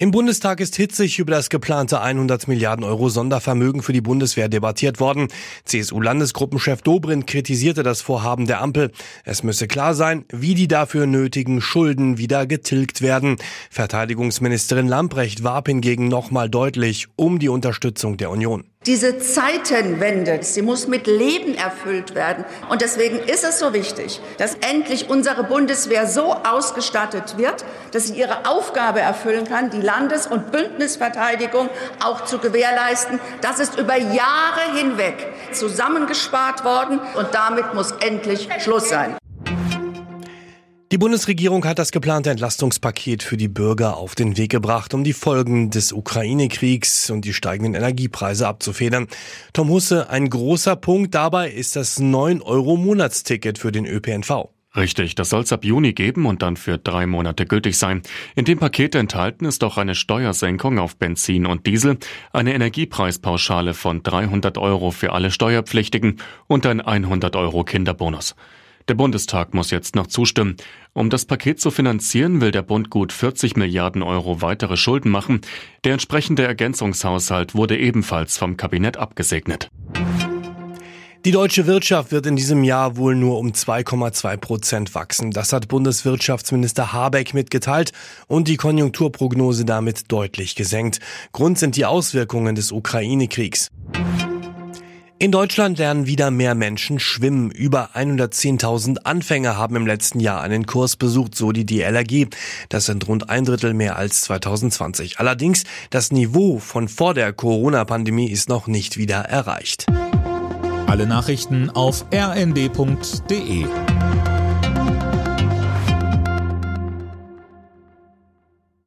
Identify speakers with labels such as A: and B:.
A: Im Bundestag ist hitzig über das geplante 100 Milliarden Euro Sondervermögen für die Bundeswehr debattiert worden. CSU-Landesgruppenchef Dobrindt kritisierte das Vorhaben der Ampel. Es müsse klar sein, wie die dafür nötigen Schulden wieder getilgt werden. Verteidigungsministerin Lamprecht warb hingegen nochmal deutlich um die Unterstützung der Union.
B: Diese Zeitenwende, sie muss mit Leben erfüllt werden. Und deswegen ist es so wichtig, dass endlich unsere Bundeswehr so ausgestattet wird, dass sie ihre Aufgabe erfüllen kann, die Landes- und Bündnisverteidigung auch zu gewährleisten. Das ist über Jahre hinweg zusammengespart worden und damit muss endlich Schluss sein.
A: Die Bundesregierung hat das geplante Entlastungspaket für die Bürger auf den Weg gebracht, um die Folgen des Ukraine-Kriegs und die steigenden Energiepreise abzufedern. Tom Husse, ein großer Punkt dabei ist das 9-Euro-Monatsticket für den ÖPNV.
C: Richtig, das soll es ab Juni geben und dann für drei Monate gültig sein. In dem Paket enthalten ist auch eine Steuersenkung auf Benzin und Diesel, eine Energiepreispauschale von 300 Euro für alle Steuerpflichtigen und ein 100 Euro Kinderbonus. Der Bundestag muss jetzt noch zustimmen. Um das Paket zu finanzieren, will der Bund gut 40 Milliarden Euro weitere Schulden machen. Der entsprechende Ergänzungshaushalt wurde ebenfalls vom Kabinett abgesegnet.
A: Die deutsche Wirtschaft wird in diesem Jahr wohl nur um 2,2 Prozent wachsen. Das hat Bundeswirtschaftsminister Habeck mitgeteilt und die Konjunkturprognose damit deutlich gesenkt. Grund sind die Auswirkungen des Ukraine-Kriegs. In Deutschland lernen wieder mehr Menschen schwimmen. Über 110.000 Anfänger haben im letzten Jahr einen Kurs besucht, so die DLRG. Das sind rund ein Drittel mehr als 2020. Allerdings, das Niveau von vor der Corona-Pandemie ist noch nicht wieder erreicht.
D: Alle Nachrichten auf rnd.de